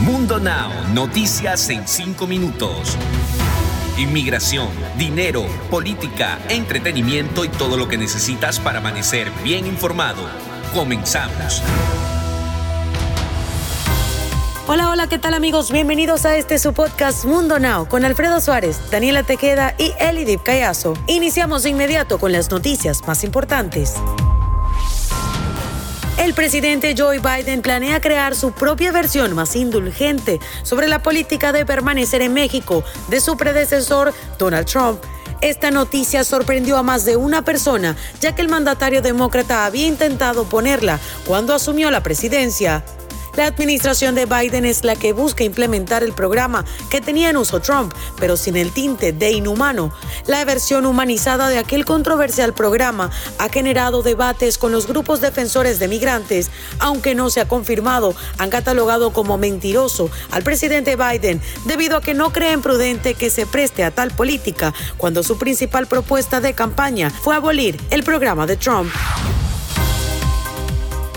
Mundo Now, noticias en 5 minutos. Inmigración, dinero, política, entretenimiento y todo lo que necesitas para amanecer bien informado. Comenzamos. Hola, hola, ¿qué tal amigos? Bienvenidos a este su podcast Mundo Now con Alfredo Suárez, Daniela Tejeda y Elidip Cayazo. Iniciamos de inmediato con las noticias más importantes. El presidente Joe Biden planea crear su propia versión más indulgente sobre la política de permanecer en México de su predecesor Donald Trump. Esta noticia sorprendió a más de una persona, ya que el mandatario demócrata había intentado ponerla cuando asumió la presidencia. La administración de Biden es la que busca implementar el programa que tenía en uso Trump, pero sin el tinte de inhumano. La versión humanizada de aquel controversial programa ha generado debates con los grupos defensores de migrantes, aunque no se ha confirmado, han catalogado como mentiroso al presidente Biden debido a que no creen prudente que se preste a tal política cuando su principal propuesta de campaña fue abolir el programa de Trump.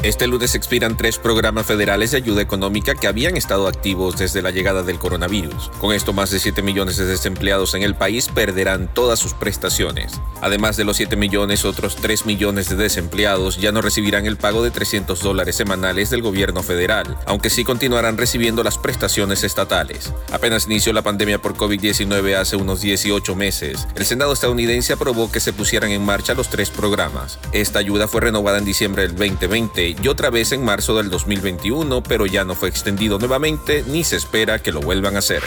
Este lunes expiran tres programas federales de ayuda económica que habían estado activos desde la llegada del coronavirus. Con esto, más de 7 millones de desempleados en el país perderán todas sus prestaciones. Además de los 7 millones, otros 3 millones de desempleados ya no recibirán el pago de 300 dólares semanales del gobierno federal, aunque sí continuarán recibiendo las prestaciones estatales. Apenas inició la pandemia por COVID-19 hace unos 18 meses, el Senado estadounidense aprobó que se pusieran en marcha los tres programas. Esta ayuda fue renovada en diciembre del 2020 y otra vez en marzo del 2021, pero ya no fue extendido nuevamente ni se espera que lo vuelvan a hacer.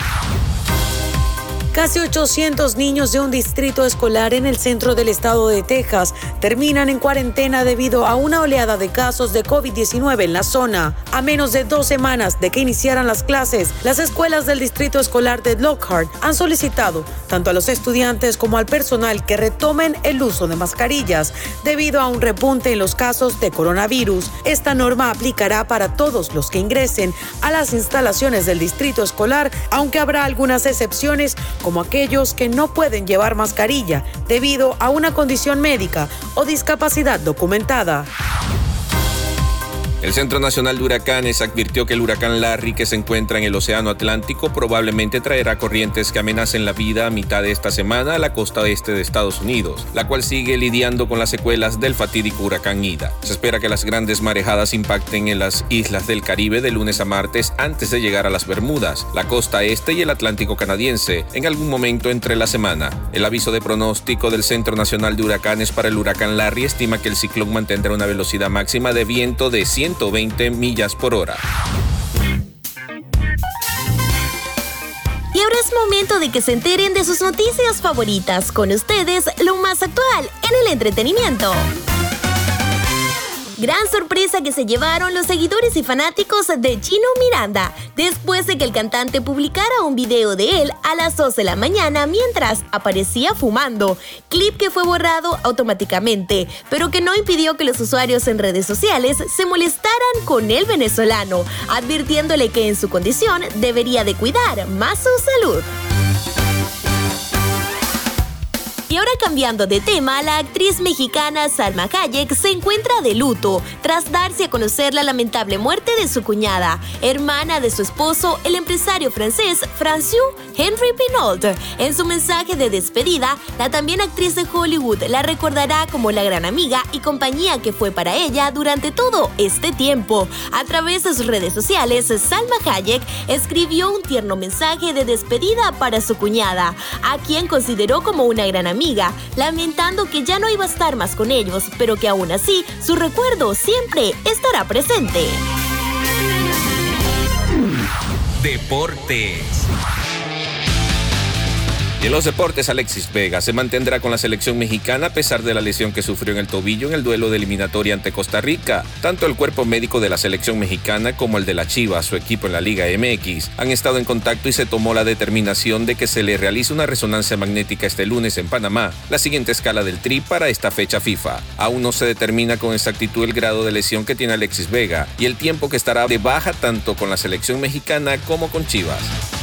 Casi 800 niños de un distrito escolar en el centro del estado de Texas terminan en cuarentena debido a una oleada de casos de COVID-19 en la zona. A menos de dos semanas de que iniciaran las clases, las escuelas del distrito escolar de Lockhart han solicitado tanto a los estudiantes como al personal que retomen el uso de mascarillas debido a un repunte en los casos de coronavirus. Esta norma aplicará para todos los que ingresen a las instalaciones del distrito escolar, aunque habrá algunas excepciones como aquellos que no pueden llevar mascarilla debido a una condición médica o discapacidad documentada. El Centro Nacional de Huracanes advirtió que el huracán Larry, que se encuentra en el Océano Atlántico, probablemente traerá corrientes que amenacen la vida a mitad de esta semana a la costa oeste de Estados Unidos, la cual sigue lidiando con las secuelas del fatídico huracán Ida. Se espera que las grandes marejadas impacten en las islas del Caribe de lunes a martes antes de llegar a las Bermudas, la costa este y el Atlántico canadiense, en algún momento entre la semana. El aviso de pronóstico del Centro Nacional de Huracanes para el huracán Larry estima que el ciclón mantendrá una velocidad máxima de viento de 100 120 millas por hora. Y ahora es momento de que se enteren de sus noticias favoritas. Con ustedes, lo más actual en el entretenimiento. Gran sorpresa que se llevaron los seguidores y fanáticos de Chino Miranda después de que el cantante publicara un video de él a las 12 de la mañana mientras aparecía fumando, clip que fue borrado automáticamente, pero que no impidió que los usuarios en redes sociales se molestaran con el venezolano, advirtiéndole que en su condición debería de cuidar más su salud. Ahora cambiando de tema, la actriz mexicana Salma Hayek se encuentra de luto tras darse a conocer la lamentable muerte de su cuñada, hermana de su esposo, el empresario francés François Henry Pinault. En su mensaje de despedida, la también actriz de Hollywood la recordará como la gran amiga y compañía que fue para ella durante todo este tiempo. A través de sus redes sociales, Salma Hayek escribió un tierno mensaje de despedida para su cuñada, a quien consideró como una gran lamentando que ya no iba a estar más con ellos, pero que aún así su recuerdo siempre estará presente. Deportes. Y en los deportes, Alexis Vega se mantendrá con la selección mexicana a pesar de la lesión que sufrió en el tobillo en el duelo de eliminatoria ante Costa Rica. Tanto el cuerpo médico de la selección mexicana como el de la Chiva, su equipo en la Liga MX, han estado en contacto y se tomó la determinación de que se le realice una resonancia magnética este lunes en Panamá, la siguiente escala del TRI para esta fecha FIFA. Aún no se determina con exactitud el grado de lesión que tiene Alexis Vega y el tiempo que estará de baja tanto con la selección mexicana como con Chivas.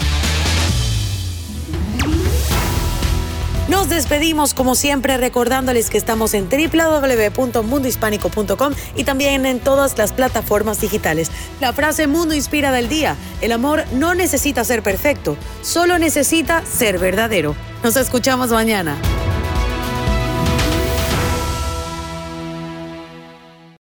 Nos despedimos como siempre recordándoles que estamos en www.mundohispánico.com y también en todas las plataformas digitales. La frase Mundo Inspira del día, el amor no necesita ser perfecto, solo necesita ser verdadero. Nos escuchamos mañana.